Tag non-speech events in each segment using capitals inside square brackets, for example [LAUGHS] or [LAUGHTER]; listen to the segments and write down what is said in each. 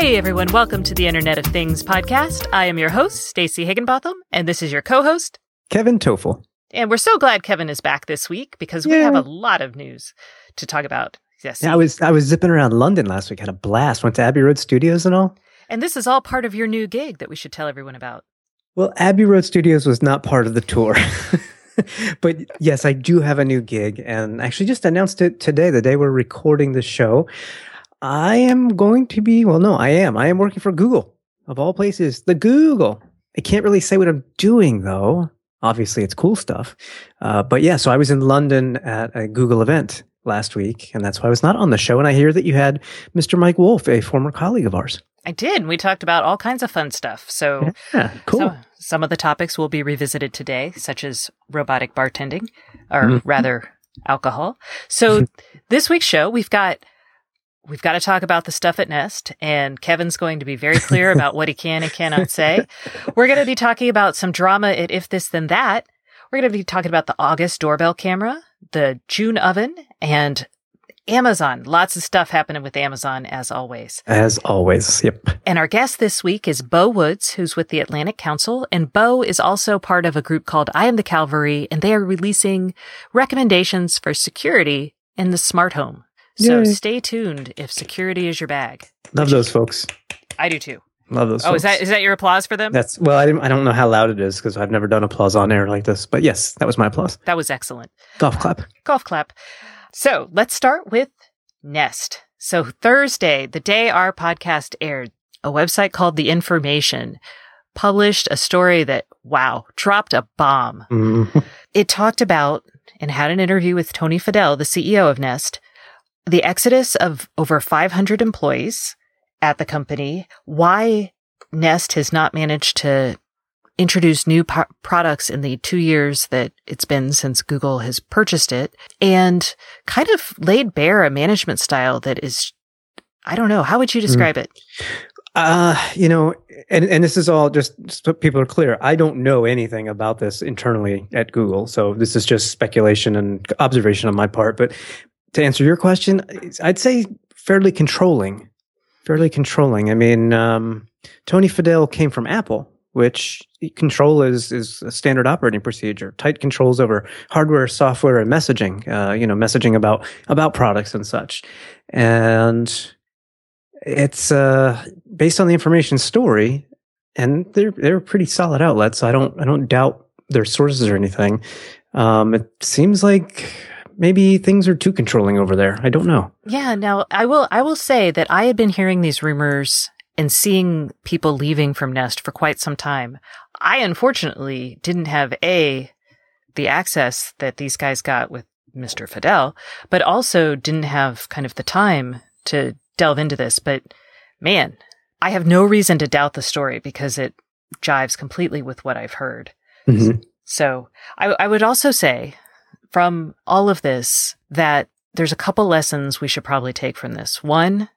Hey everyone, welcome to the Internet of Things podcast. I am your host, Stacey Higginbotham, and this is your co-host, Kevin Tofel. And we're so glad Kevin is back this week because we have a lot of news to talk about. Yes. Yeah, I was I was zipping around London last week. Had a blast. Went to Abbey Road Studios and all. And this is all part of your new gig that we should tell everyone about. Well, Abbey Road Studios was not part of the tour. [LAUGHS] but yes, I do have a new gig and actually just announced it today, the day we're recording the show. I am going to be, well, no, I am. I am working for Google, of all places, the Google. I can't really say what I'm doing though. Obviously, it's cool stuff. Uh, but yeah, so I was in London at a Google event last week, and that's why I was not on the show. And I hear that you had Mr. Mike Wolf, a former colleague of ours. I did. We talked about all kinds of fun stuff. So, Yeah, cool. so some of the topics will be revisited today, such as robotic bartending, or Mhm. rather alcohol. So [LAUGHS] this week's show, we've got we've got to talk about the stuff at Nest, and Kevin's going to be very clear [LAUGHS] about what he can and cannot say. We're going to be talking about some drama at If This Then That. We're going to be talking about the August doorbell camera, the June oven, and Amazon. Lots of stuff happening with Amazon as always. As always. Yep. And our guest this week is Beau Woods, who's with the Atlantic Council. And Beau is also part of a group called I Am the Cavalry, and they are releasing recommendations for security in the smart home. So Yay. stay tuned if security is your bag. Love those folks. I do too. Love those Oh, folks. is that is that your applause for them? That's well, I, didn't, I don't know how loud it is because I've never done applause on air like this. But yes, that was my applause. That was excellent. Golf clap. Golf clap. So let's start with Nest. So Thursday, the day our podcast aired, a website called The Information published a story that, wow, dropped a bomb. Mm. [LAUGHS] It talked about and had an interview with Tony Fadell, the CEO of Nest, the exodus of over 500 employees at the company, why Nest has not managed to introduce new po- products in the two years that it's been since Google has purchased it, and kind of laid bare a management style that is, I don't know, how would you describe it? Uh, you know, and, and this is all just so people are clear. I don't know anything about this internally at Google. So this is just speculation and observation on my part. But to answer your question, I'd say fairly controlling. Fairly controlling. I mean, um, Tony Fadell came from Apple, which control is is a standard operating procedure. Tight controls over hardware, software, and messaging. Uh, you know, messaging about about products and such. And it's uh, based on the information story, and they're they're pretty solid outlets. So I don't I don't doubt their sources or anything. Um, it seems like maybe things are too controlling over there. I don't know. Yeah, now I will I will say that I had been hearing these rumors and seeing people leaving from Nest for quite some time. I unfortunately didn't have a the access that these guys got with Mr. Fadell, but also didn't have kind of the time to delve into this. But man, I have no reason to doubt the story because it jives completely with what I've heard. Mhm. So I, I would also say from all of this that there's a couple lessons we should probably take from this. One,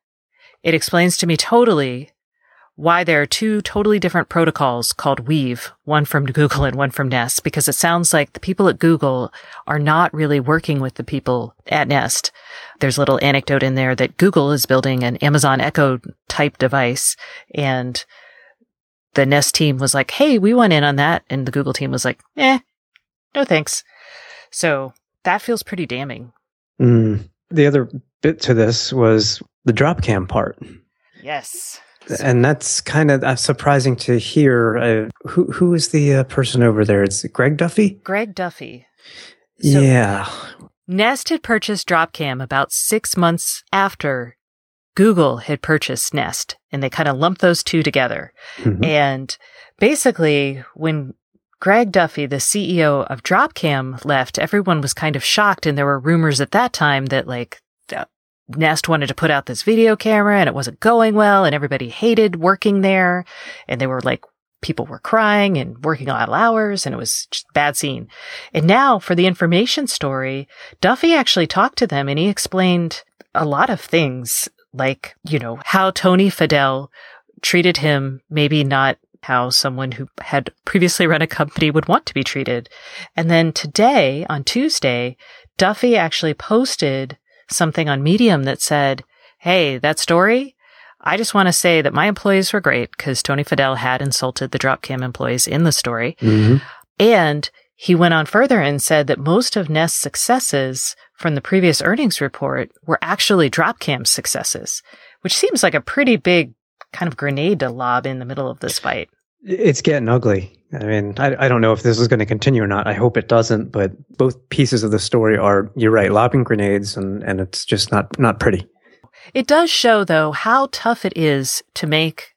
it explains to me totally why there are two totally different protocols called Weave, one from Google and one from Nest, because it sounds like the people at Google are not really working with the people at Nest. There's a little anecdote in there that Google is building an Amazon Echo type device and the Nest team was like, Hey, we want in on that. And the Google team was like, eh, no thanks. So that feels pretty damning. Mm. The other bit to this was the Dropcam part. Yes. And that's kind of uh, surprising to hear. Uh, who who is the uh, person over there? It's Greg Duffy. Greg Duffy. So- yeah, Nest had purchased Dropcam about six months after Google had purchased Nest, and they kind of lumped those two together. Mhm. And basically, when Greg Duffy, the CEO of Dropcam, left, everyone was kind of shocked, and there were rumors at that time that like Nest wanted to put out this video camera, and it wasn't going well, and everybody hated working there, and they were like. People were crying and working odd hours, and it was just a bad scene. And now for the information story, Duffy actually talked to them and he explained a lot of things, like, you know, how Tony Fadell treated him, maybe not how someone who had previously run a company would want to be treated. And then today, on Tuesday, Duffy actually posted something on Medium that said, Hey, that story, I just want to say that my employees were great because Tony Fadell had insulted the Dropcam employees in the story. Mhm. And he went on further and said that most of Nest's successes from the previous earnings report were actually Dropcam successes, which seems like a pretty big kind of grenade to lob in the middle of this fight. It's getting ugly. I mean, I, I don't know if this is going to continue or not. I hope it doesn't, but both pieces of the story are, you're right, lobbing grenades and, and it's just not, not pretty. It does show, though, how tough it is to make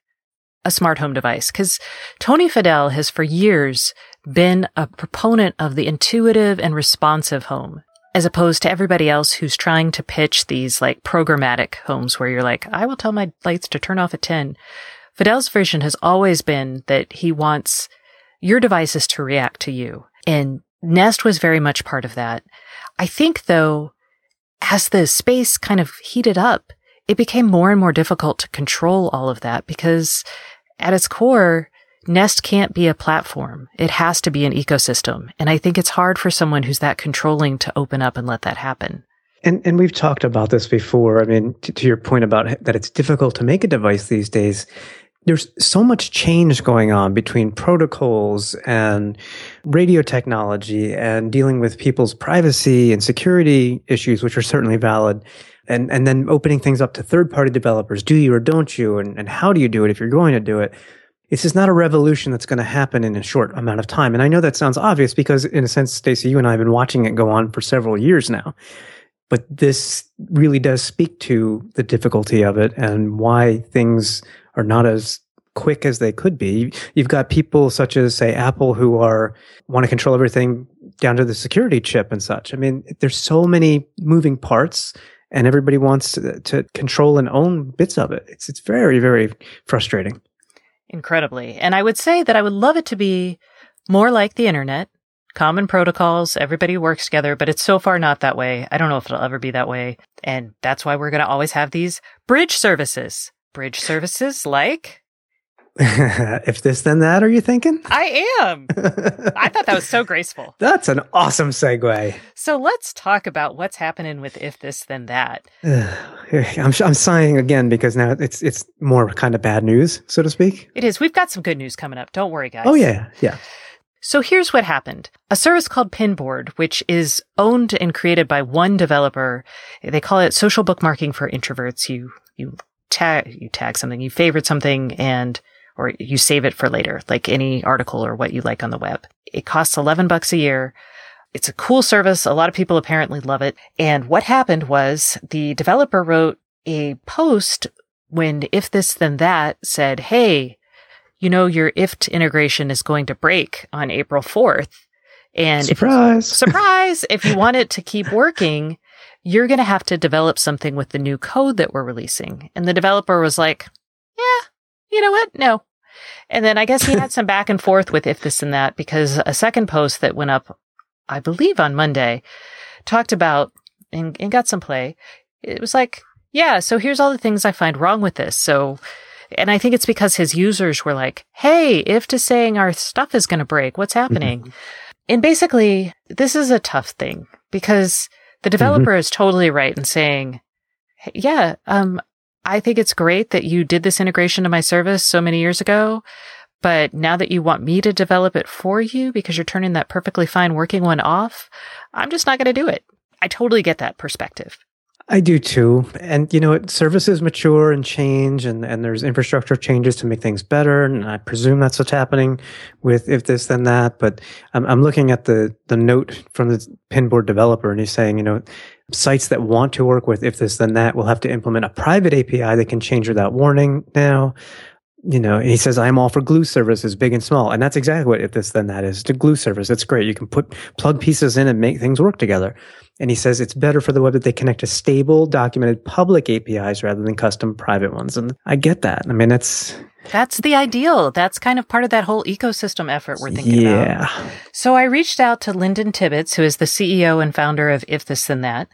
a smart home device because Tony Fadell has for years been a proponent of the intuitive and responsive home as opposed to everybody else who's trying to pitch these like programmatic homes where you're like, I will tell my lights to turn off at 10. Fadell's vision has always been that he wants your devices to react to you. And Nest was very much part of that. I think though, as the space kind of heated up, it became more and more difficult to control all of that because at its core, Nest can't be a platform. It has to be an ecosystem. And I think it's hard for someone who's that controlling to open up and let that happen. And and we've talked about this before. I mean, to, to your point about that it's difficult to make a device these days. There's so much change going on between protocols and radio technology and dealing with people's privacy and security issues, which are certainly valid. And and then opening things up to third party developers. Do you or don't you? And and how do you do it if you're going to do it? This is not a revolution that's going to happen in a short amount of time. And I know that sounds obvious because in a sense, Stacey, you and I have been watching it go on for several years now. But this really does speak to the difficulty of it and why things are not as quick as they could be. You've got people such as say Apple who are want to control everything down to the security chip and such. I mean, there's so many moving parts and everybody wants to, to control and own bits of it. It's it's very very frustrating. Incredibly. And I would say that I would love it to be more like the internet, common protocols, everybody works together, but it's so far not that way. I don't know if it'll ever be that way. And that's why we're going to always have these bridge services. Bridge services like if this then that, are you thinking? I am. I thought that was so graceful. [LAUGHS] That's an awesome segue. So let's talk about what's happening with if this then that. [SIGHS] I'm I'm sighing again because now it's it's more kind of bad news, so to speak. It is. We've got some good news coming up. Don't worry, guys. Oh yeah, yeah. So here's what happened. A service called Pinboard, which is owned and created by one developer. They call it social bookmarking for introverts. You you tag you tag something, you favorite something and or you save it for later, like any article or what you like on the web. It costs 11 bucks a year. It's a cool service. A lot of people apparently love it. And what happened was the developer wrote a post when if this then that said, Hey, you know, your IFTTT integration is going to break on April 4th. And surprise, if, [LAUGHS] surprise, if you want it to keep working, you're going to have to develop something with the new code that we're releasing. And the developer was like, yeah, you know what? No. And then I guess he had some back and forth with if this and that because a second post that went up, I believe on Monday, talked about and, and got some play. It was like, yeah, so here's all the things I find wrong with this. So, and I think it's because his users were like, hey, if to saying our stuff is going to break, what's happening? Mm-hmm. And basically, this is a tough thing because the developer mm-hmm. is totally right in saying, yeah, um, I think it's great that you did this integration to my service so many years ago. But now that you want me to develop it for you because you're turning that perfectly fine working one off, I'm just not going to do it. I totally get that perspective. I do too. And you know, services mature and change and, and there's infrastructure changes to make things better. And I presume that's what's happening with if this then that. But I'm, I'm looking at the, the note from the pinboard developer and he's saying, you know, sites that want to work with if this then that will have to implement a private API that can change without warning now. You know, he says, I'm all for glue services, big and small. And that's exactly what if this then that is. It's a glue service. It's great. You can put plug pieces in and make things work together. And he says it's better for the web that they connect to stable, documented public APIs rather than custom private ones. And I get that. I mean, that's that's the ideal. That's kind of part of that whole ecosystem effort we're thinking yeah. about. Yeah. So I reached out to Linden Tibbets, who is the CEO and founder of If This Then That.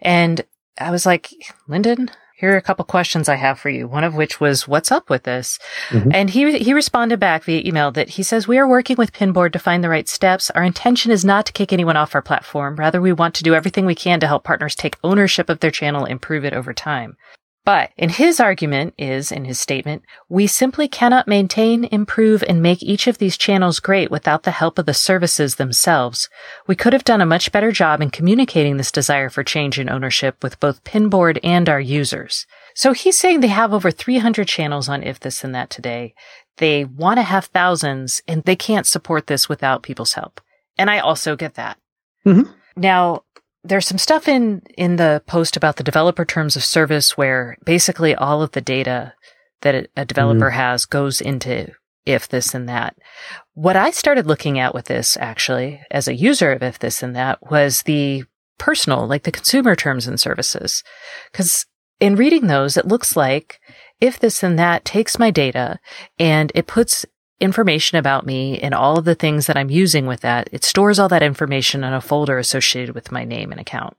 And I was like, Linden, here are a couple questions I have for you. One of which was, what's up with this? Mm-hmm. And he, he responded back via email that he says, we are working with Pinboard to find the right steps. Our intention is not to kick anyone off our platform. Rather, we want to do everything we can to help partners take ownership of their channel, improve it over time. But in his argument is, in his statement, we simply cannot maintain, improve, and make each of these channels great without the help of the services themselves. We could have done a much better job in communicating this desire for change in ownership with both Pinboard and our users. So he's saying they have over 300 channels on If This and That today. They want to have thousands and they can't support this without people's help. And I also get that. Mhm. Now, there's some stuff in in the post about the developer terms of service where basically all of the data that a- developer mm-hmm. has goes into if this and that. What I started looking at with this actually as a user of if this and that was the personal, like the consumer terms and services. Cause in reading those, it looks like if this and that takes my data and it puts information about me and all of the things that I'm using with that. It stores all that information in a folder associated with my name and account.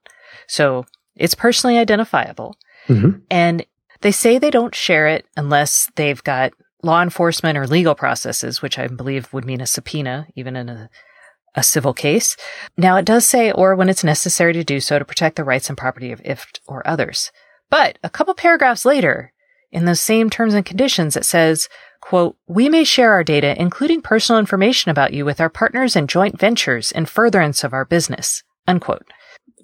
So it's personally identifiable. Mhm. And they say they don't share it unless they've got law enforcement or legal processes, which I believe would mean a subpoena, even in a, a civil case. Now it does say, or when it's necessary to do so to protect the rights and property of IFTTT or others. But a couple paragraphs later, in those same terms and conditions, it says, quote, we may share our data, including personal information about you with our partners and joint ventures in furtherance of our business, unquote.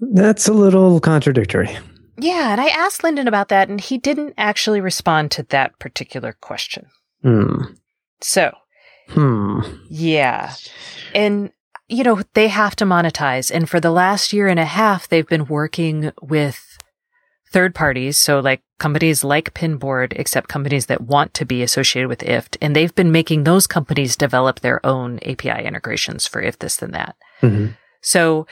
That's a little contradictory. Yeah, and I asked Linden about that, and he didn't actually respond to that particular question. Hmm. So, Hmm. yeah. And, you know, they have to monetize. And for the last year and a half, they've been working with third parties. So, like companies like Pinboard, except companies that want to be associated with IFTTT. And they've been making those companies develop their own API integrations for if this, then that. Mhm. So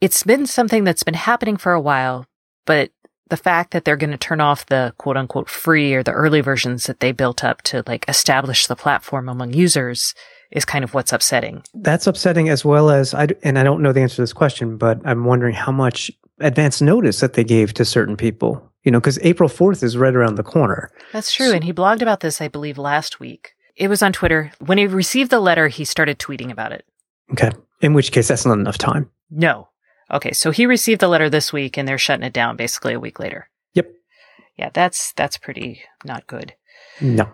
it's been something that's been happening for a while, but the fact that they're going to turn off the quote unquote free or the early versions that they built up to like establish the platform among users is kind of what's upsetting. That's upsetting as well as I and I don't know the answer to this question, but I'm wondering how much advance notice that they gave to certain people. You know, because April 4th is right around the corner. That's true. And he blogged about this, I believe, last week. It was on Twitter. When he received the letter, he started tweeting about it. Okay. In which case, that's not enough time. No. Okay, so he received the letter this week and they're shutting it down basically a week later. Yep. Yeah, that's that's pretty not good. No.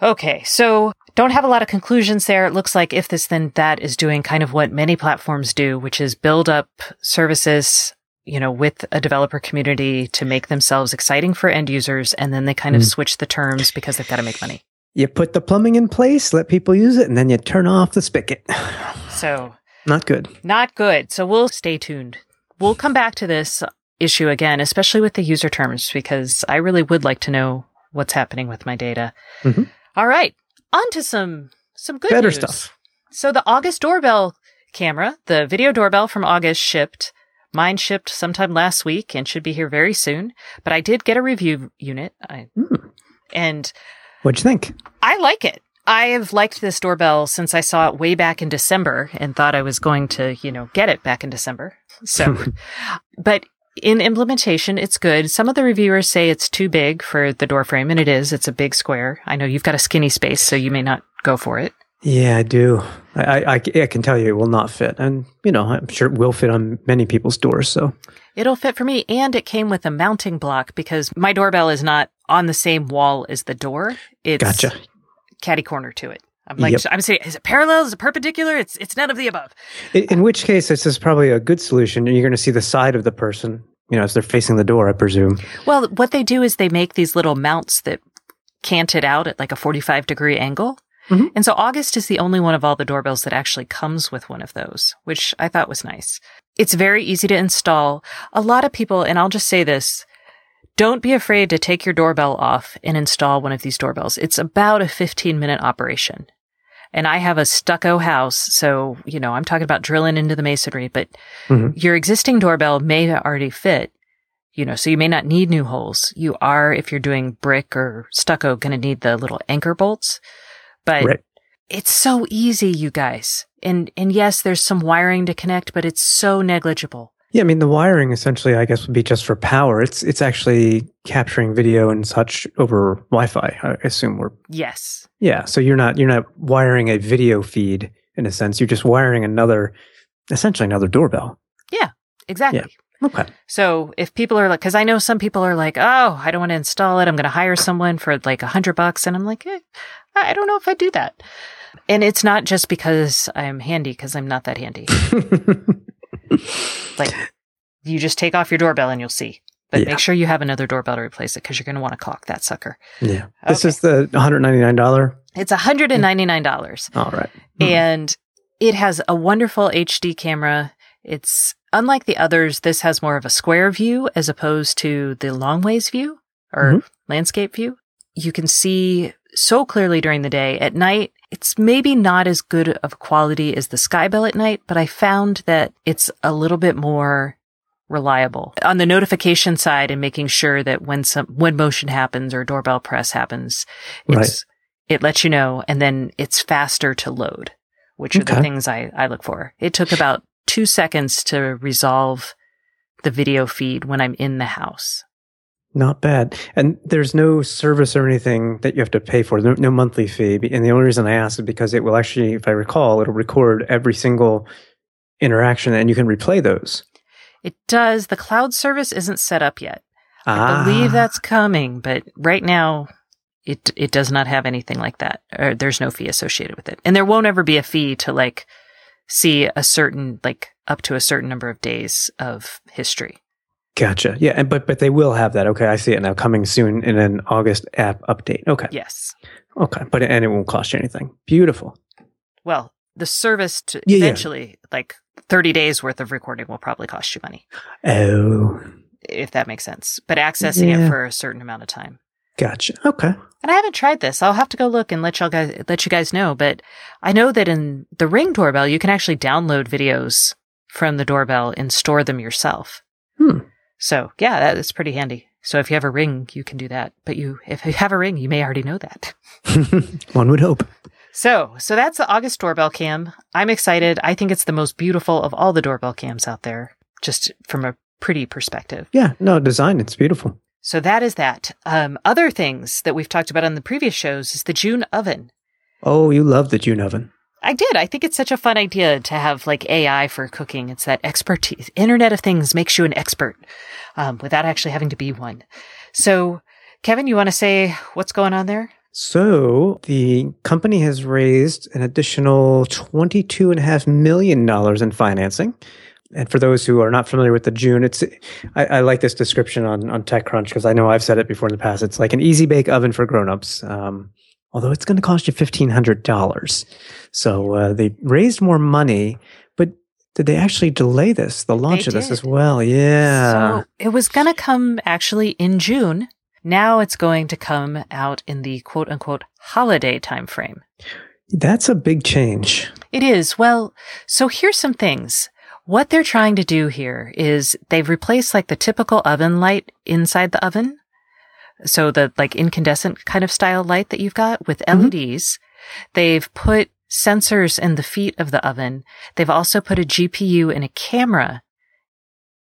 Okay, so don't have a lot of conclusions there. It looks like if this then that is doing kind of what many platforms do, which is build up services, you know, with a developer community to make themselves exciting for end users and then they kind of Mm. switch the terms because they've got to make money. You put the plumbing in place, let people use it, and then you turn off the spigot. [SIGHS] So, Not good. not good. So we'll stay tuned. We'll come back to this issue again, especially with the user terms because I really would like to know what's happening with my data. Mhm. All right, on to some some good Better news. stuff. So the August doorbell camera, the video doorbell from August shipped. Mine shipped sometime last week and should be here very soon. But I did get a review unit, I, Hmm. and What'd you think? I like it. I have liked this doorbell since I saw it way back in December and thought I was going to, you know, get it back in December. So, [LAUGHS] but in implementation, it's good. Some of the reviewers say it's too big for the door frame, and it is. It's a big square. I know you've got a skinny space, so you may not go for it. Yeah, I do. I, I, I can tell you it will not fit. And, you know, I'm sure it will fit on many people's doors. So, It'll fit for me. And it came with a mounting block because my doorbell is not on the same wall as the door. It's gotcha. catty corner to it. I'm like, Yep. I'm saying, is it parallel? Is it perpendicular? It's, it's none of the above. In, in which case, this is probably a good solution. You're going to see the side of the person, you know, as they're facing the door, I presume. Well, what they do is they make these little mounts that cant it out at like a 45 degree angle. Mhm. And so August is the only one of all the doorbells that actually comes with one of those, which I thought was nice. It's very easy to install. A lot of people, and I'll just say this, don't be afraid to take your doorbell off and install one of these doorbells. It's about a 15 minute operation. And I have a stucco house. So, you know, I'm talking about drilling into the masonry, but Mhm. your existing doorbell may already fit, you know, so you may not need new holes. You are, if you're doing brick or stucco, going to need the little anchor bolts. But Right. it's so easy, you guys. And, and yes, there's some wiring to connect, but it's so negligible. Yeah, I mean the wiring essentially, I guess, would be just for power. It's it's actually capturing video and such over Wi-Fi. I assume we're Yes. yeah. So you're not you're not wiring a video feed in a sense. You're just wiring another, essentially another doorbell. Yeah, exactly. Okay. So if people are like, because I know some people are like, oh, I don't want to install it. I'm going to hire someone for like a hundred bucks, and I'm like, eh, I don't know if I do that. And it's not just because I'm handy, because I'm not that handy. [LAUGHS] like, you just take off your doorbell and you'll see. But Yeah. make sure you have another doorbell to replace it because you're going to want to clock that sucker. Yeah. This is the $199. It's $199. All right. Hmm. and it has a wonderful HD camera. It's unlike the others. This has more of a square view as opposed to the long ways view or Mhm. landscape view. You can see so clearly during the day. At night, it's maybe not as good of quality as the Skybell at night, but I found that it's a little bit more reliable on the notification side and making sure that when some when motion happens or doorbell press happens, it's it lets you know and then it's faster to load, which are the things I, I look for. It took about two seconds to resolve the video feed when I'm in the house. Not bad. And there's no service or anything that you have to pay for, no, no monthly fee. And the only reason I ask is because it will actually, if I recall, it'll record every single interaction and you can replay those. It does. The cloud service isn't set up yet. I Ah. believe that's coming, but right now it it does not have anything like that. Or there's no fee associated with it. And there won't ever be a fee to like see a certain like up to a certain number of days of history. Gotcha. Yeah. And, but, but they will have that. Okay. I see it now coming soon in an August app update. Okay. Yes. Okay. But, and it won't cost you anything. Beautiful. Well, the service to Yeah, yeah. eventually like 30 days worth of recording will probably cost you money, Oh, if that makes sense. But accessing Yeah. it for a certain amount of time. gotcha. Okay. And I haven't tried this. I'll have to go look and let y'all guys let you guys know. But I know that in the Ring doorbell, you can actually download videos from the doorbell and store them yourself. Hmm. So yeah, that is pretty handy. So if you have a ring, you can do that. But you, if you have a ring, you may already know that. [LAUGHS] One would hope. So, so that's the August doorbell cam. I'm excited. I think it's the most beautiful of all the doorbell cams out there, just from a pretty perspective. Yeah. No, design. It's beautiful. So that is that. Um, other things that we've talked about on the previous shows is the June oven. Oh, you love the June oven. I did. I think it's such a fun idea to have like AI for cooking. It's that expertise. Internet of Things makes you an expert um, without actually having to be one. So, Kevin, you want to say what's going on there? So the company has raised an additional $22.5 million in financing. And for those who are not familiar with the June, it's I, I like this description on, on TechCrunch because I know I've said it before in the past. It's like an easy bake oven for grown-ups. Um, although it's going to cost you $1,500. So uh, they raised more money, but did they actually delay this, the launch They of this did. as well? Yeah. So it was going to come actually in June. Now it's going to come out in the quote unquote holiday timeframe. That's a big change. It is. Well, so here's some things. What they're trying to do here is they've replaced like the typical oven light inside the oven. So the like incandescent kind of style light that you've got with. LEDs. They've put sensors in the feet of the oven. They've also put a GPU and a camera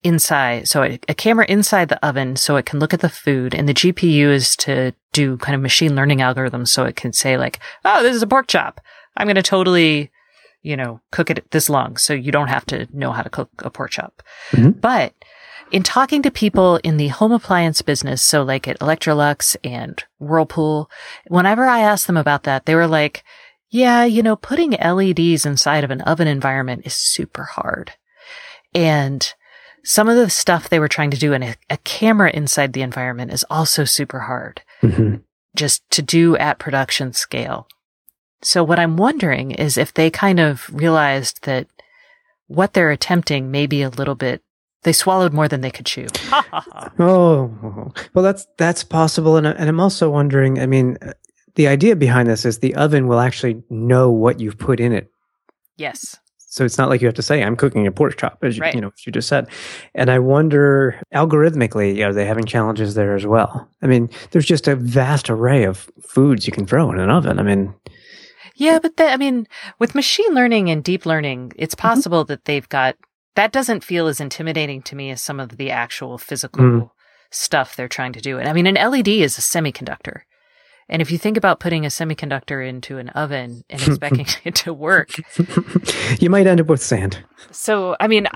inside. So a, a camera inside the oven so it can look at the food and the GPU is to do kind of machine learning algorithms so it can say like, oh, this is a pork chop. I'm going to totally, you know, cook it this long. So you don't have to know how to cook a pork chop. Mhm. But in talking to people in the home appliance business, so like at Electrolux and Whirlpool, whenever I asked them about that, they were like, yeah, you know, putting LEDs inside of an oven environment is super hard. And some of the stuff they were trying to do in a, a camera inside the environment is also super hard Mhm. just to do at production scale. So what I'm wondering is if they kind of realized that what they're attempting may be a little bit, they swallowed more than they could chew. [LAUGHS] Oh, well, that's that's possible, and and I'm also wondering. I mean, uh, the idea behind this is the oven will actually know what you've put in it, yes. so it's not like you have to say, "I'm cooking a pork chop," as you, Right. you know, as you just said. And I wonder, algorithmically, are they having challenges there as well? I mean, there's just a vast array of foods you can throw in an oven. I mean, Yeah, but that, I mean, with machine learning and deep learning, it's possible that they've got, that doesn't feel as intimidating to me as some of the actual physical Mm. stuff they're trying to do. And I mean, an LED is a semiconductor. And if you think about putting a semiconductor into an oven and expecting [LAUGHS] it to work, [LAUGHS] you might end up with sand. So, I mean,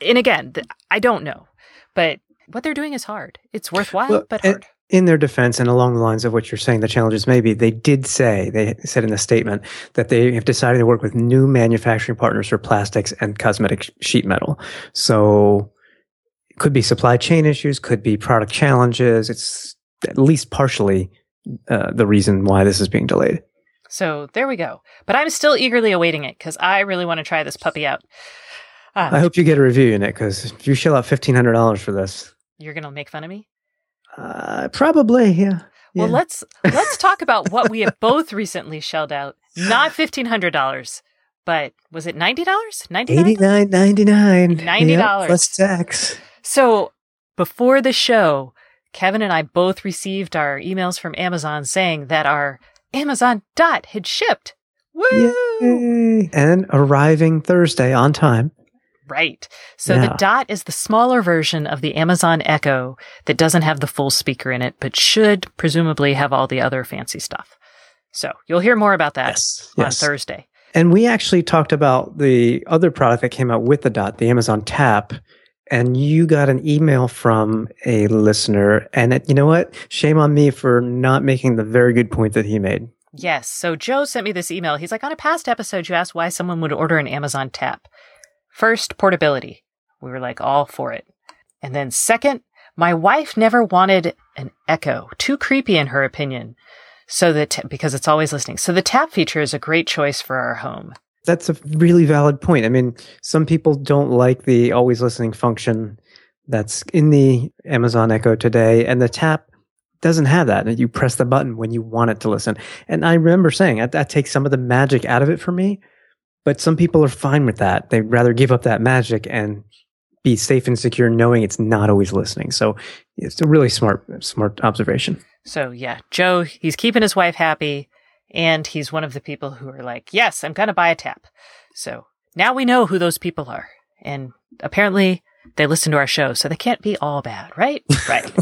and again, I don't know. But what they're doing is hard. It's worthwhile, Well, but hard. In their defense and along the lines of what you're saying the challenges may be they did say they said in the statement that they have decided to work with new manufacturing partners for plastics and cosmetic sheet metal so it could be supply chain issues could be product challenges it's at least partially uh, the reason why this is being delayed So there we go. But I'm still eagerly awaiting it because I really want to try this puppy out. Uh, i hope you get a review in it because if you shell out $1500 for this you're gonna make fun of me. Uh, probably yeah Well, Yeah. let's let's talk about what we have both recently shelled out. Not fifteen hundred dollars, but was it ninety dollars? Ninety nine. Eighty nine ninety nine. $90. plus tax. So before the show, Kevin and I both received our emails from Amazon saying that our Amazon dot had shipped. Woo! Yay. And arriving Thursday on time. Right. So the dot is the smaller version of the Amazon Echo that doesn't have the full speaker in it, but should presumably have all the other fancy stuff. So you'll hear more about that Yes. on Yes. Thursday. And we actually talked about the other product that came out with the dot, the Amazon Tap. And you got an email from a listener. And it, you know what? Shame on me for not making the very good point that he made. Yes. So Joe sent me this email. He's like, on a past episode, you asked why someone would order an Amazon Tap. First, portability. We were like all for it. And then second, my wife never wanted an Echo. Too creepy in her opinion. So that, because it's always listening. So the tap feature is a great choice for our home. That's a really valid point. I mean, some people don't like the always listening function that's in the Amazon Echo today, and the tap doesn't have that. You press the button when you want it to listen. And I remember saying that, that takes some of the magic out of it for me. But some people are fine with that. They'd rather give up that magic and be safe and secure knowing it's not always listening. So it's a really smart, smart observation. So yeah, Joe, he's keeping his wife happy. And he's one of the people who are like, yes, I'm going to buy a tap. So now we know who those people are. And apparently they listen to our show, so they can't be all bad, right? Right.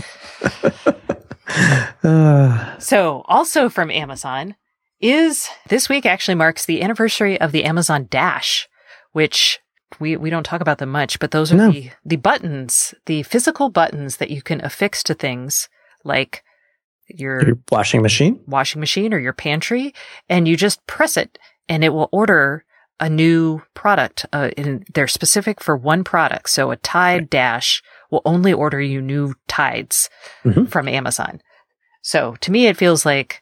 Uh, [LAUGHS] so also from Amazon is this week actually marks the anniversary of the Amazon Dash, which we, we don't talk about them much, but those are No. the, the buttons, the physical buttons that you can affix to things like your your washing machine? washing machine or your pantry and you just press it and it will order a new product. Uh, and they're specific for one product. So a Tide Dash will only order you new Tides Mhm. from Amazon. So to me, it feels like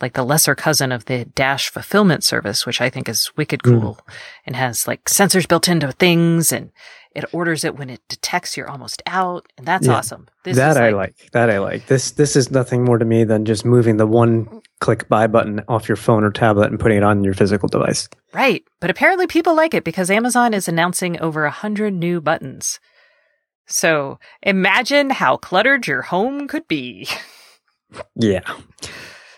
like the lesser cousin of the Dash fulfillment service, which I think is wicked Mm. cool and has like sensors built into things and it orders it when it detects you're almost out. And that's Yeah. awesome. This that I like. That I like. This this is nothing more to me than just moving the one click buy button off your phone or tablet and putting it on your physical device. Right. But apparently people like it because Amazon is announcing over a hundred new buttons. So imagine how cluttered your home could be. [LAUGHS] Yeah.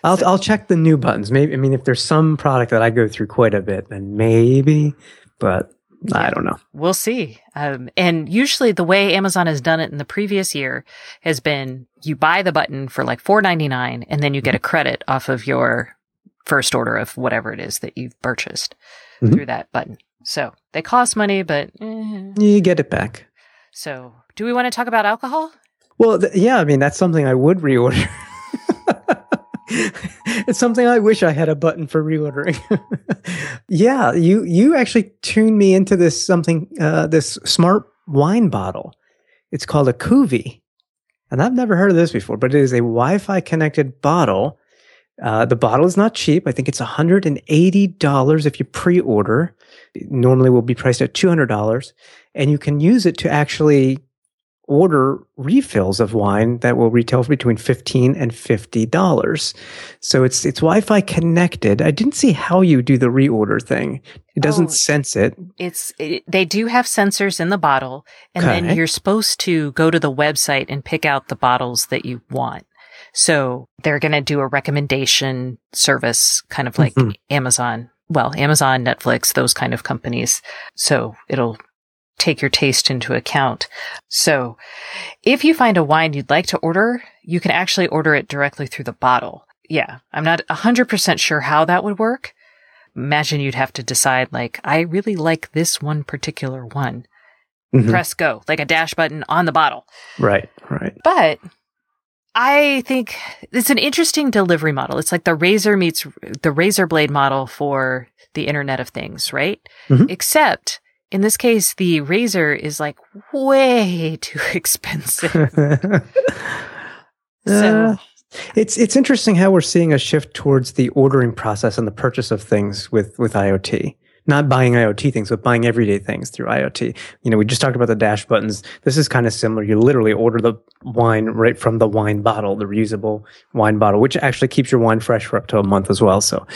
I'll I'll check the new buttons. Maybe I mean if there's some product that I go through quite a bit, then maybe, but I don't know. We'll see. Um, and usually the way Amazon has done it in the previous year has been you buy the button for like four ninety nine, and then you get a credit off of your first order of whatever it is that you've purchased Mhm. through that button. So they cost money, but eh. You get it back. so do we want to talk about alcohol? Well, th- yeah, I mean that's something I would reorder. [LAUGHS] [LAUGHS] it's something I wish I had a button for reordering. [LAUGHS] yeah, you you actually tuned me into this something uh, this smart wine bottle. It's called a Kuvée, and I've never heard of this before. But it is a Wi-Fi connected bottle. Uh, the bottle is not cheap. I think it's hundred and eighty dollars if you pre-order. It normally will be priced at two hundred dollars, and you can use it to actually order refills of wine that will retail for between 15 and 50 dollars so it's it's wi-fi connected i didn't see how you do the reorder thing it doesn't Oh. sense it It's it, they do have sensors in the bottle, and then you're supposed to go to the website and pick out the bottles that you want. So they're going to do a recommendation service, kind of like Mhm. Amazon. Well, Amazon, Netflix, those kind of companies. So it'll take your taste into account. So if you find a wine you'd like to order, you can actually order it directly through the bottle. Yeah, I'm not 100% sure how that would work imagine you'd have to decide like i really like this one particular one Mhm. press go, like a dash button on the bottle. Right, right. But I think it's an interesting delivery model. It's like the razor meets the razor blade model for the Internet of Things, right? Mhm. Except in this case, the razor is like way [LAUGHS] too expensive. [LAUGHS] So- Uh, it's it's interesting how we're seeing a shift towards the ordering process and the purchase of things with with IoT. Not buying IoT things, but buying everyday things through IoT. You know, we just talked about the dash buttons. This is kind of similar. You literally order the wine right from the wine bottle, the reusable wine bottle, which actually keeps your wine fresh for up to a month as well. So,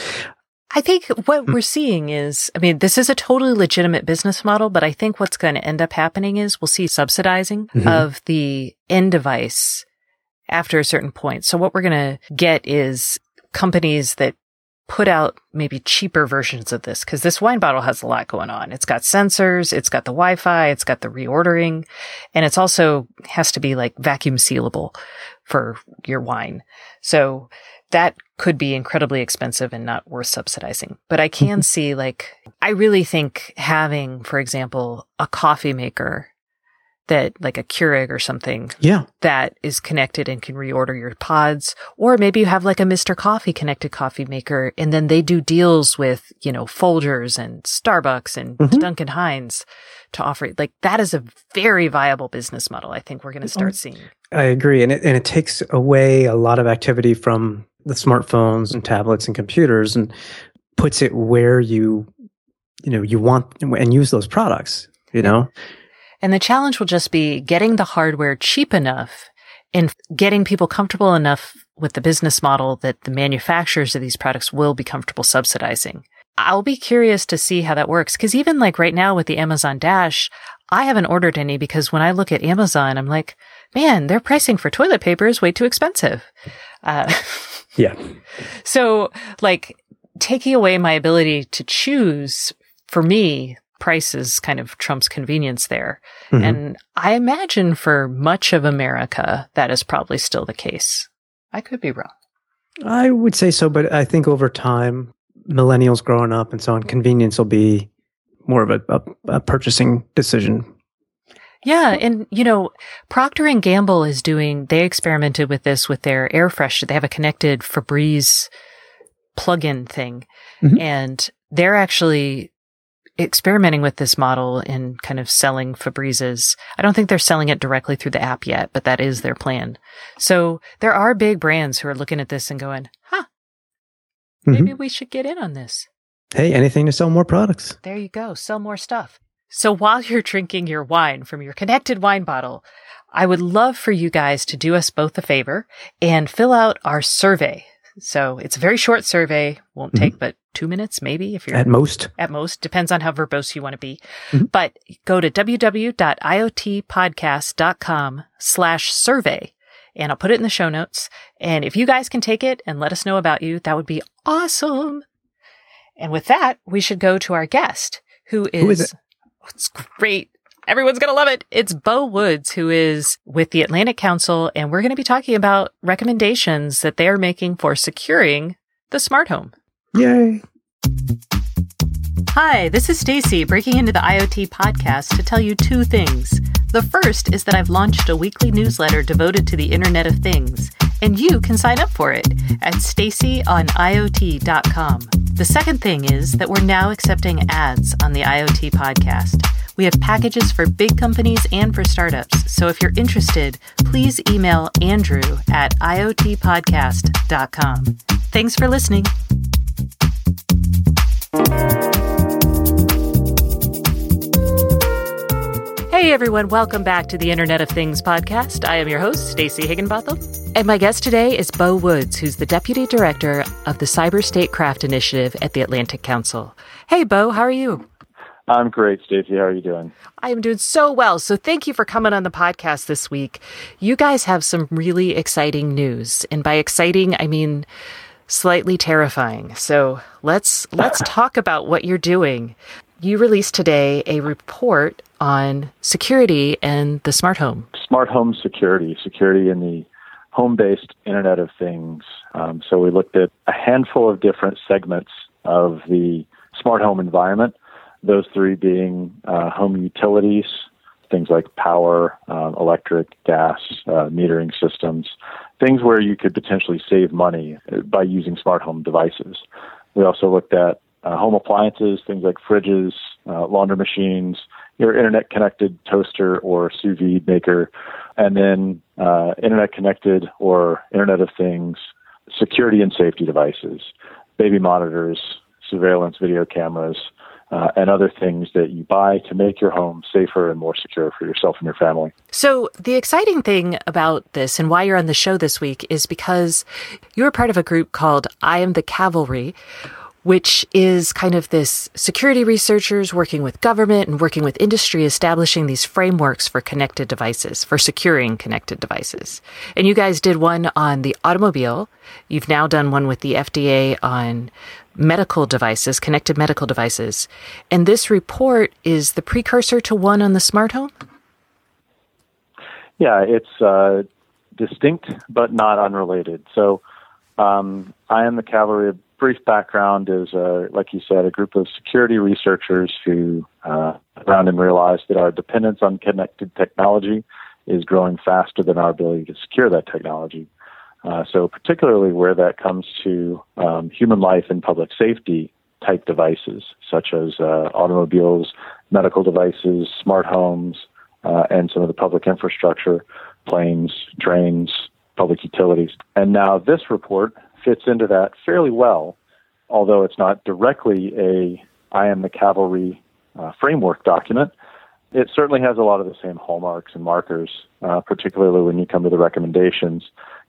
I think what we're seeing is, I mean, this is a totally legitimate business model, but I think what's going to end up happening is we'll see subsidizing Mhm. of the end device after a certain point. So what we're going to get is companies that put out maybe cheaper versions of this because this wine bottle has a lot going on. It's got sensors, it's got the Wi-Fi, it's got the reordering, and it's also has to be like vacuum sealable for your wine. So that could be incredibly expensive and not worth subsidizing. But I can see like, I really think having, for example, a coffee maker that like a Keurig or something yeah, that is connected and can reorder your pods. Or maybe you have like a Mr. Coffee connected coffee maker and then they do deals with, you know, Folgers and Starbucks and Mhm. Duncan Hines to offer like that is a very viable business model. I think we're going to start seeing. I agree, and it and it takes away a lot of activity from the smartphones and tablets and computers, and puts it where you, you know, you want and use those products. You know, And the challenge will just be getting the hardware cheap enough and getting people comfortable enough with the business model that the manufacturers of these products will be comfortable subsidizing. I'll be curious to see how that works. Cause even like right now with the Amazon Dash, I haven't ordered any because when I look at Amazon, I'm like, man, their pricing for toilet paper is way too expensive. Uh, [LAUGHS] yeah, so like taking away my ability to choose for me, price is kind of trumps convenience there. Mhm. And I imagine for much of America, that is probably still the case. I could be wrong. I would say so, but I think over time, millennials growing up and so on, convenience will be more of a, a, a purchasing decision. Yeah, and you know, Procter and Gamble is doing. They experimented with this with their air freshener. They have a connected Febreze plug-in thing, Mhm. and they're actually experimenting with this model and kind of selling Febrezes. I don't think they're selling it directly through the app yet, but that is their plan. So there are big brands who are looking at this and going, "Huh, maybe we should get in on this." Hey, anything to sell more products. There you go. Sell more stuff. So while you're drinking your wine from your connected wine bottle, I would love for you guys to do us both a favor and fill out our survey. So it's a very short survey, won't Mhm. take but two minutes, maybe if you're At most, at most, depends on how verbose you want to be. Mhm. But go to www.iotpodcast.com slash survey and I'll put it in the show notes. And if you guys can take it and let us know about you, that would be awesome. And with that, we should go to our guest, who is, Who is? It's great. Everyone's going to love it. It's Beau Woods, who is with the Atlantic Council, and we're going to be talking about recommendations that they are making for securing the smart home. yay! Hi, this is Stacey breaking into the IoT podcast to tell you two things. The first is that I've launched a weekly newsletter devoted to the Internet of Things, and you can sign up for it at staceyoniot.com. The second thing is that we're now accepting ads on the IoT podcast. We have packages for big companies and for startups, so if you're interested, please email Andrew at iotpodcast.com. Thanks for listening. Hey everyone, welcome back to the Internet of Things podcast. I am your host, Stacey Higginbotham, and my guest today is Beau Woods, who's the Deputy Director of the Cyber Statecraft Initiative at the Atlantic Council. Hey Beau, how are you? I'm great, Stacey. How are you doing? I am doing so well. So thank you for coming on the podcast this week. You guys have some really exciting news, and by exciting, I mean slightly terrifying. So let's [LAUGHS] let's talk about what you're doing. You released today a report on security and the smart home. Smart home security, security in the home based Internet of Things. Um, so we looked at a handful of different segments of the smart home environment, those three being uh, home utilities, things like power, um, electric, gas, uh, metering systems, things where you could potentially save money by using smart home devices. We also looked at uh, home appliances, things like fridges, uh, laundry machines, your internet connected toaster or sous vide maker, and then uh, internet connected or Internet of Things security and safety devices, baby monitors, surveillance video cameras, uh, and other things that you buy to make your home safer and more secure for yourself and your family. So, the exciting thing about this and why you're on the show this week is because you're part of a group called I Am the Cavalry, which is kind of this security researchers working with government and working with industry establishing these frameworks for connected devices, for securing connected devices. And you guys did one on the automobile. You've now done one with the FDA on medical devices, connected medical devices. And this report is the precursor to one on the smart home? Yeah, it's uh, distinct but not unrelated. So um, I am the cavalry brief background is, uh, like you said, a group of security researchers who uh, around and realized that our dependence on connected technology is growing faster than our ability to secure that technology. Uh, so, particularly where that comes to um, human life and public safety type devices, such as uh, automobiles, medical devices, smart homes, uh, and some of the public infrastructure, planes, trains, public utilities. And now this report fits into that fairly well, although it's not directly a I am the cavalry uh, framework document. It certainly has a lot of the same hallmarks and markers, uh, particularly when you come to the recommendations.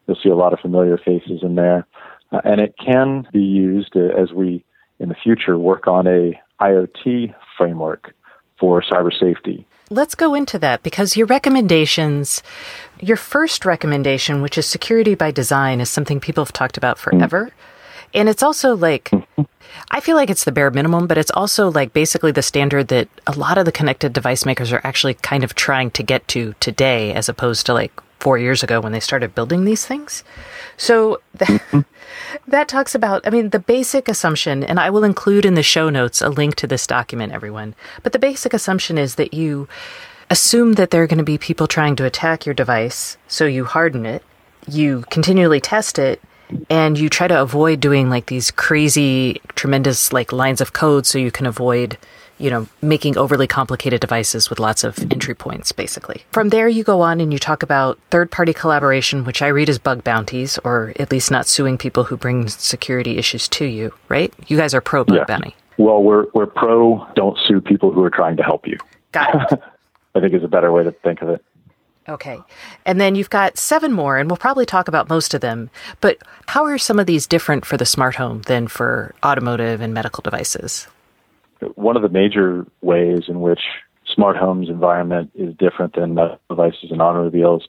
You'll see a lot of familiar faces in there. Uh, and it can be used as we, in the future, work on a IoT framework for cyber safety. Let's go into that because your recommendations, your first recommendation, which is security by design, is something people have talked about forever. Mm. And it's also like, I feel like it's the bare minimum, but it's also like basically the standard that a lot of the connected device makers are actually kind of trying to get to today, as opposed to like four years ago when they started building these things. So [LAUGHS] that, mm-hmm. that talks about, I mean, the basic assumption, and I will include in the show notes a link to this document, everyone. But the basic assumption is that you assume that there are going to be people trying to attack your device, so you harden it, you continually test it, and you try to avoid doing like these crazy, tremendous like lines of code so you can avoid you know, making overly complicated devices with lots of entry points, basically. From there, you go on and you talk about third party collaboration, which I read as bug bounties, or at least not suing people who bring security issues to you, right? You guys are pro bug yeah. bounty. Well, we're, we're pro don't sue people who are trying to help you. Got it. [LAUGHS] I think is a better way to think of it. Okay. And then you've got seven more, and we'll probably talk about most of them. But how are some of these different for the smart home than for automotive and medical devices? One of the major ways in which smart homes environment is different than medical devices and automobiles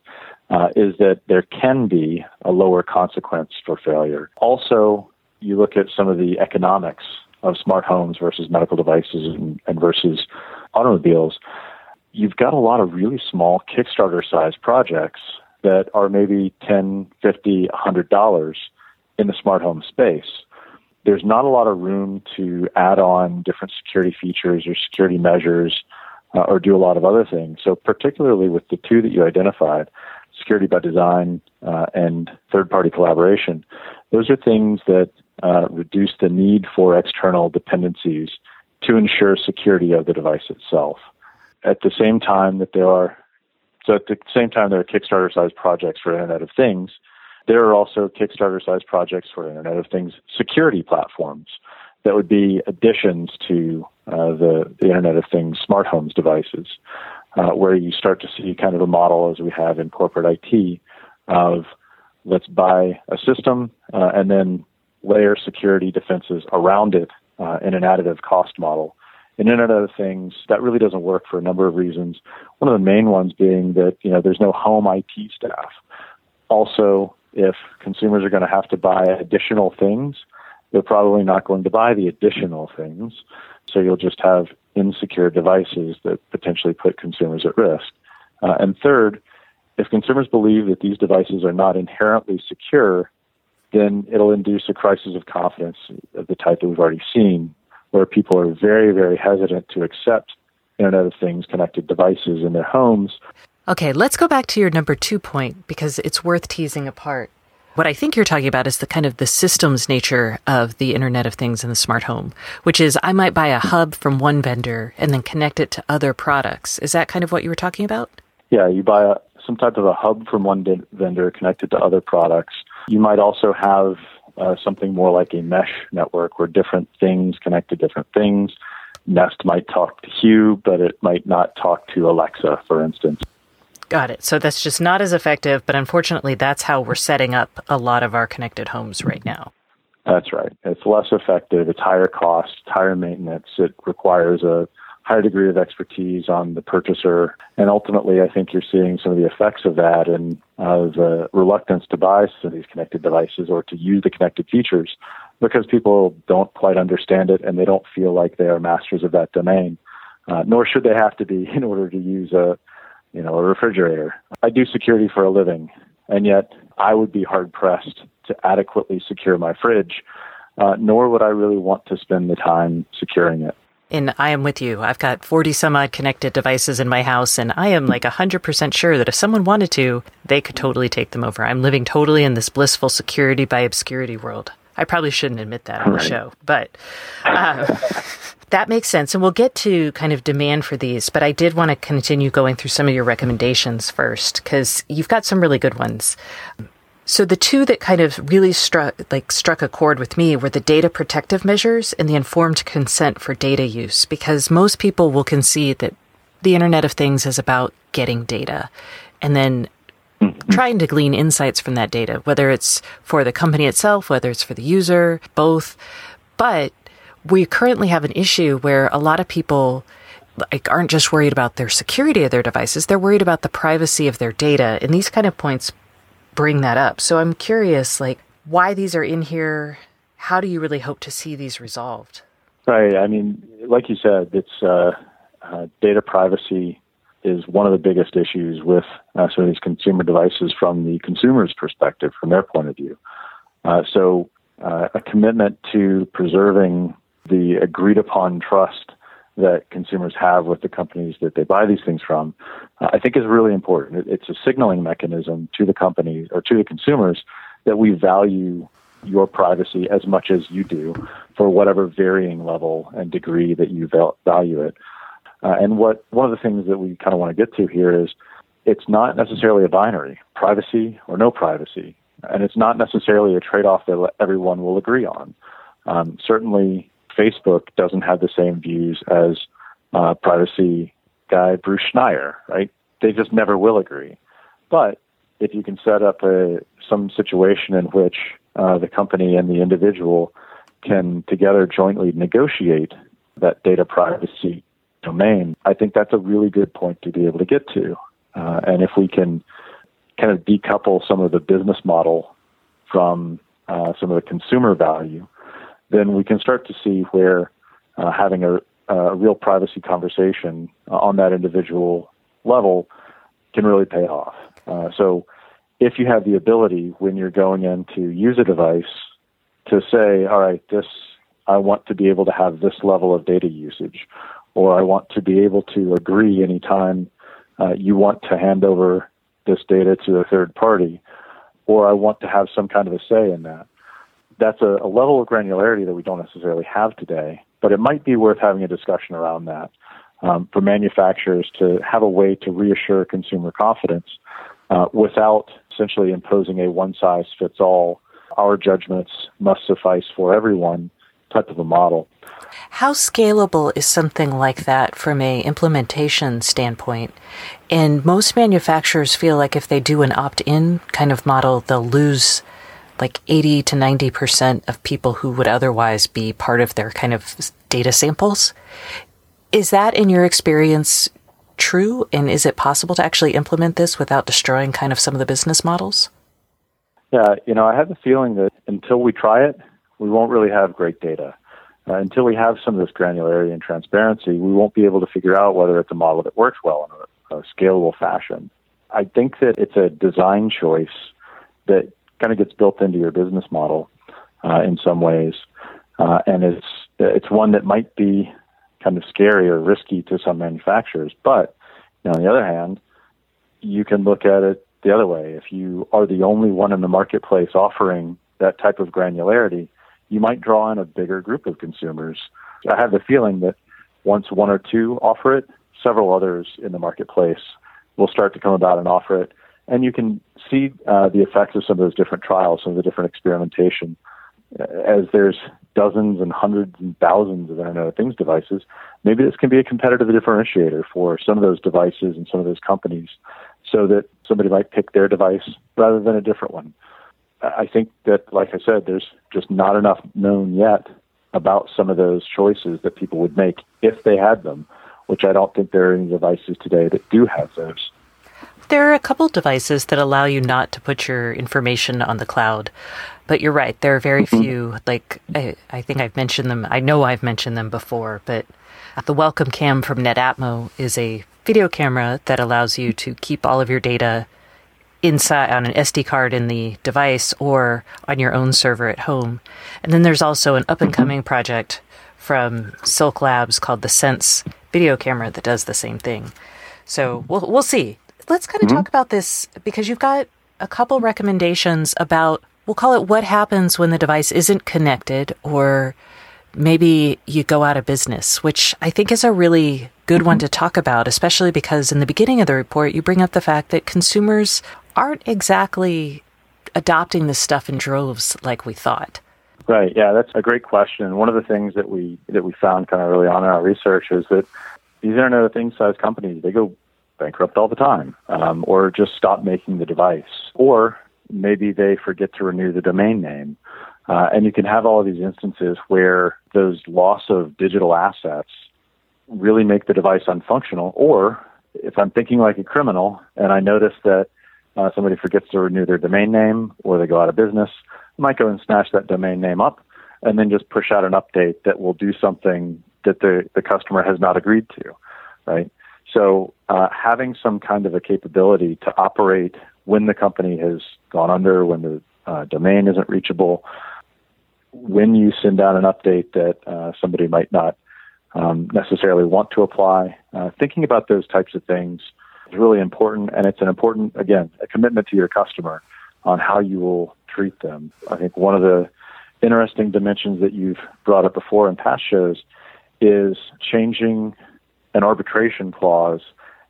uh, is that there can be a lower consequence for failure. Also, you look at some of the economics of smart homes versus medical devices and, and versus automobiles. You've got a lot of really small Kickstarter sized projects that are maybe 10, 50, 100 dollars in the smart home space there's not a lot of room to add on different security features or security measures uh, or do a lot of other things. So, particularly with the two that you identified, security by design uh, and third party collaboration, those are things that uh, reduce the need for external dependencies to ensure security of the device itself. At the same time that there are so at the same time there are Kickstarter sized projects for Internet of Things, there are also Kickstarter sized projects for Internet of Things security platforms that would be additions to uh, the, the Internet of Things smart homes devices, uh, where you start to see kind of a model as we have in corporate IT of let's buy a system uh, and then layer security defenses around it uh, in an additive cost model. In Internet of Things, that really doesn't work for a number of reasons. One of the main ones being that you know there's no home IT staff. Also, if consumers are going to have to buy additional things, they're probably not going to buy the additional things. So you'll just have insecure devices that potentially put consumers at risk. Uh, and third, if consumers believe that these devices are not inherently secure, then it'll induce a crisis of confidence of the type that we've already seen, where people are very, very hesitant to accept Internet of Things connected devices in their homes. Okay, let's go back to your number two point because it's worth teasing apart. What I think you're talking about is the kind of the systems nature of the Internet of Things and the smart home, which is I might buy a hub from one vendor and then connect it to other products. Is that kind of what you were talking about? Yeah, you buy a, some type of a hub from one vendor connected to other products. You might also have uh, something more like a mesh network where different things connect to different things. Nest might talk to Hue, but it might not talk to Alexa, for instance. Got it. So that's just not as effective, but unfortunately, that's how we're setting up a lot of our connected homes right now. That's right. It's less effective. It's higher cost, higher maintenance. It requires a higher degree of expertise on the purchaser. And ultimately, I think you're seeing some of the effects of that and uh, the reluctance to buy some of these connected devices or to use the connected features because people don't quite understand it and they don't feel like they are masters of that domain. Uh, nor should they have to be [LAUGHS] in order to use a you know, a refrigerator. I do security for a living, and yet I would be hard pressed to adequately secure my fridge, uh, nor would I really want to spend the time securing it. And I am with you. I've got 40 some odd connected devices in my house, and I am like 100% sure that if someone wanted to, they could totally take them over. I'm living totally in this blissful security by obscurity world. I probably shouldn't admit that on the show, but uh, [LAUGHS] that makes sense. And we'll get to kind of demand for these, but I did want to continue going through some of your recommendations first because you've got some really good ones. So the two that kind of really struck like struck a chord with me were the data protective measures and the informed consent for data use because most people will concede that the internet of things is about getting data and then. Trying to glean insights from that data whether it's for the company itself whether it's for the user both. But we currently have an issue where a lot of people like aren't just worried about their security of their devices they're worried about the privacy of their data and these kind of points bring that up. So i'm curious like why these are in here how do you really hope to see these resolved? Right i mean like you said it's uh, uh, data privacy is one of the biggest issues with uh, of these consumer devices from the consumer's perspective from their point of view uh, so uh, a commitment to preserving the agreed upon trust that consumers have with the companies that they buy these things from, uh, I think is really important. It's a signaling mechanism to the companies or to the consumers that we value your privacy as much as you do for whatever varying level and degree that you value it. Uh, and what one of the things that we kind of want to get to here is it's not necessarily a binary, privacy or no privacy. And it's not necessarily a trade off that everyone will agree on. Um, certainly, Facebook doesn't have the same views as uh, privacy guy Bruce Schneier, right? They just never will agree. But if you can set up a some situation in which uh, the company and the individual can together jointly negotiate that data privacy domain, I think that's a really good point to be able to get to. Uh, and if we can kind of decouple some of the business model from uh, some of the consumer value, then we can start to see where uh, having a, a, real privacy conversation on that individual level can really pay off. Uh, so, if you have the ability when you're going in to use a device to say, all right, this, I want to be able to have this level of data usage, or I want to be able to agree anytime uh, you want to hand over this data to a third party, or I want to have some kind of a say in that. That's a, a level of granularity that we don't necessarily have today, but it might be worth having a discussion around that um, for manufacturers to have a way to reassure consumer confidence uh, without essentially imposing a one size fits all, our judgments must suffice for everyone type of a model. How scalable is something like that from a implementation standpoint? And most manufacturers feel like if they do an opt-in kind of model, they'll lose like 80 to 90% of people who would otherwise be part of their kind of data samples. Is that in your experience true? And is it possible to actually implement this without destroying kind of some of the business models? Yeah, you know, I have the feeling that until we try it, we won't really have great data. Uh, until we have some of this granularity and transparency, we won't be able to figure out whether it's a model that works well in a, a scalable fashion. I think that it's a design choice that kind of gets built into your business model uh, in some ways, uh, and it's it's one that might be kind of scary or risky to some manufacturers. But you know, on the other hand, you can look at it the other way. If you are the only one in the marketplace offering that type of granularity, you might draw in a bigger group of consumers. I have the feeling that once one or two offer it, several others in the marketplace will start to come about and offer it. And you can see uh, the effects of some of those different trials, some of the different experimentation. As there's dozens and hundreds and thousands of Internet of Things devices, maybe this can be a competitive differentiator for some of those devices and some of those companies so that somebody might pick their device rather than a different one. I think that, like I said, there's just not enough known yet about some of those choices that people would make if they had them, which I don't think there are any devices today that do have those. There are a couple devices that allow you not to put your information on the cloud. But you're right, there are very mm-hmm. few. Like, I, I think I've mentioned them, I know I've mentioned them before, but the Welcome Cam from Netatmo is a video camera that allows you to keep all of your data inside on an SD card in the device or on your own server at home. And then there's also an up and coming mm-hmm. project from Silk Labs called the Sense video camera that does the same thing. So we'll we'll see. Let's kind of mm-hmm. talk about this because you've got a couple recommendations about we'll call it what happens when the device isn't connected or maybe you go out of business, which I think is a really good one to talk about, especially because in the beginning of the report, you bring up the fact that consumers aren't exactly adopting this stuff in droves like we thought. Right. Yeah, that's a great question. One of the things that we that we found kind of early on in our research is that these Internet of Things size companies they go bankrupt all the time, um, or just stop making the device, or maybe they forget to renew the domain name, uh, and you can have all of these instances where those loss of digital assets really make the device unfunctional. Or if I'm thinking like a criminal and I notice that uh, somebody forgets to renew their domain name or they go out of business, I might go and snatch that domain name up and then just push out an update that will do something that the, the customer has not agreed to, right? So uh, having some kind of a capability to operate when the company has gone under, when the uh, domain isn't reachable, when you send out an update that uh, somebody might not um, necessarily want to apply. Uh, thinking about those types of things is really important, and it's an important, again, a commitment to your customer on how you will treat them. I think one of the interesting dimensions that you've brought up before in past shows is changing an arbitration clause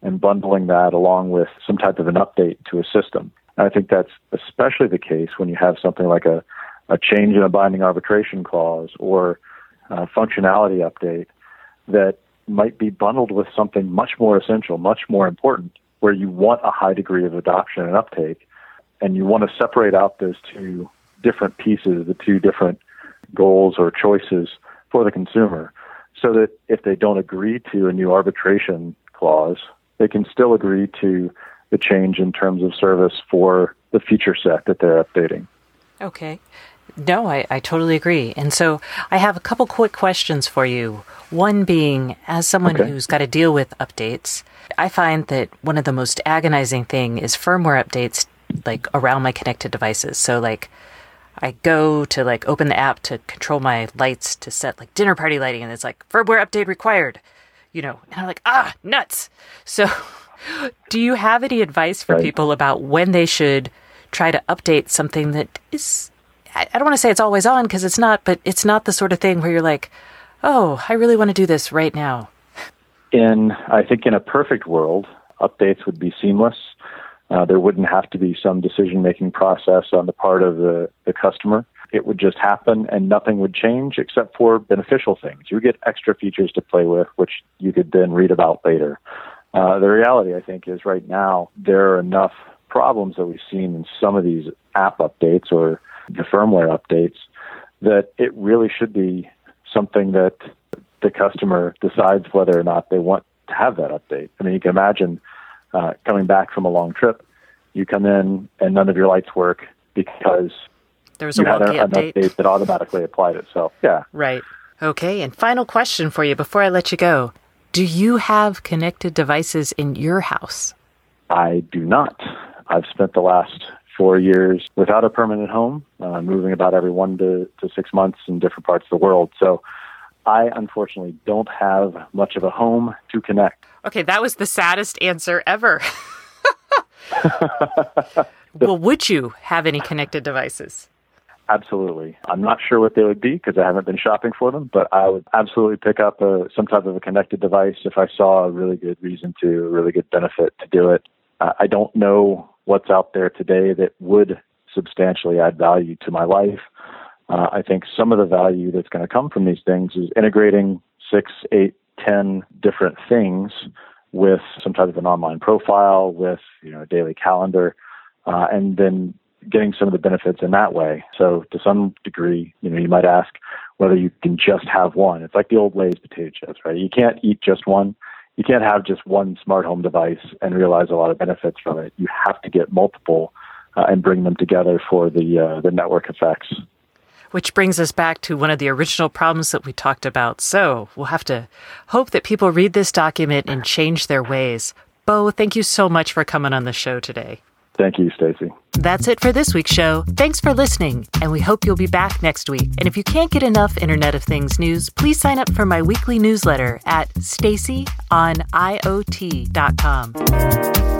and bundling that along with some type of an update to a system. And I think that's especially the case when you have something like a, a change in a binding arbitration clause or functionality update that might be bundled with something much more essential, much more important, where you want a high degree of adoption and uptake, and you want to separate out those two different pieces, the two different goals or choices for the consumer, so that if they don't agree to a new arbitration clause, they can still agree to the change in terms of service for the feature set that they're updating. Okay. No, I, I totally agree. And so I have a couple quick questions for you. One being, as someone okay. who's got to deal with updates, I find that one of the most agonizing thing is firmware updates like around my connected devices. So like I go to like open the app to control my lights to set like dinner party lighting and it's like firmware update required. You know, and I'm like, ah, nuts. So [LAUGHS] do you have any advice for right. people about when they should try to update something that is I, don't want to say it's always on because it's not, but it's not the sort of thing where you're like, oh, I really want to do this right now. In, I think, in a perfect world, updates would be seamless. Uh, there wouldn't have to be some decision making process on the part of the, the customer. It would just happen and nothing would change except for beneficial things. You get extra features to play with, which you could then read about later. Uh, the reality, I think, is right now there are enough problems that we've seen in some of these app updates or the firmware updates, that it really should be something that the customer decides whether or not they want to have that update. I mean, you can imagine uh, coming back from a long trip, you come in and none of your lights work because there was a had a, an update. update that automatically applied itself. Yeah. Right. Okay. And final question for you before I let you go. Do you have connected devices in your house? I do not. I've spent the last four years without a permanent home, uh, moving about every one to, to six months in different parts of the world. So I unfortunately don't have much of a home to connect. Okay, that was the saddest answer ever. [LAUGHS] [LAUGHS] well, would you have any connected devices? Absolutely. I'm not sure what they would be because I haven't been shopping for them, but I would absolutely pick up a, some type of a connected device if I saw a really good reason to, a really good benefit to do it. Uh, I don't know what's out there today that would substantially add value to my life. Uh, I think some of the value that's going to come from these things is integrating six, eight, ten different things with some type of an online profile, with you know a daily calendar, uh, and then getting some of the benefits in that way. So to some degree, you know, you might ask whether you can just have one. It's like the old Lay's potato chips, right? You can't eat just one. You can't have just one smart home device and realize a lot of benefits from it. You have to get multiple uh, and bring them together for the uh, the network effects. Which brings us back to one of the original problems that we talked about. So we'll have to hope that people read this document and change their ways. Beau, thank you so much for coming on the show today. Thank you, Stacey. That's it for this week's show. Thanks for listening, and we hope you'll be back next week. And if you can't get enough Internet of Things news, please sign up for my weekly newsletter at staceyoniot.com.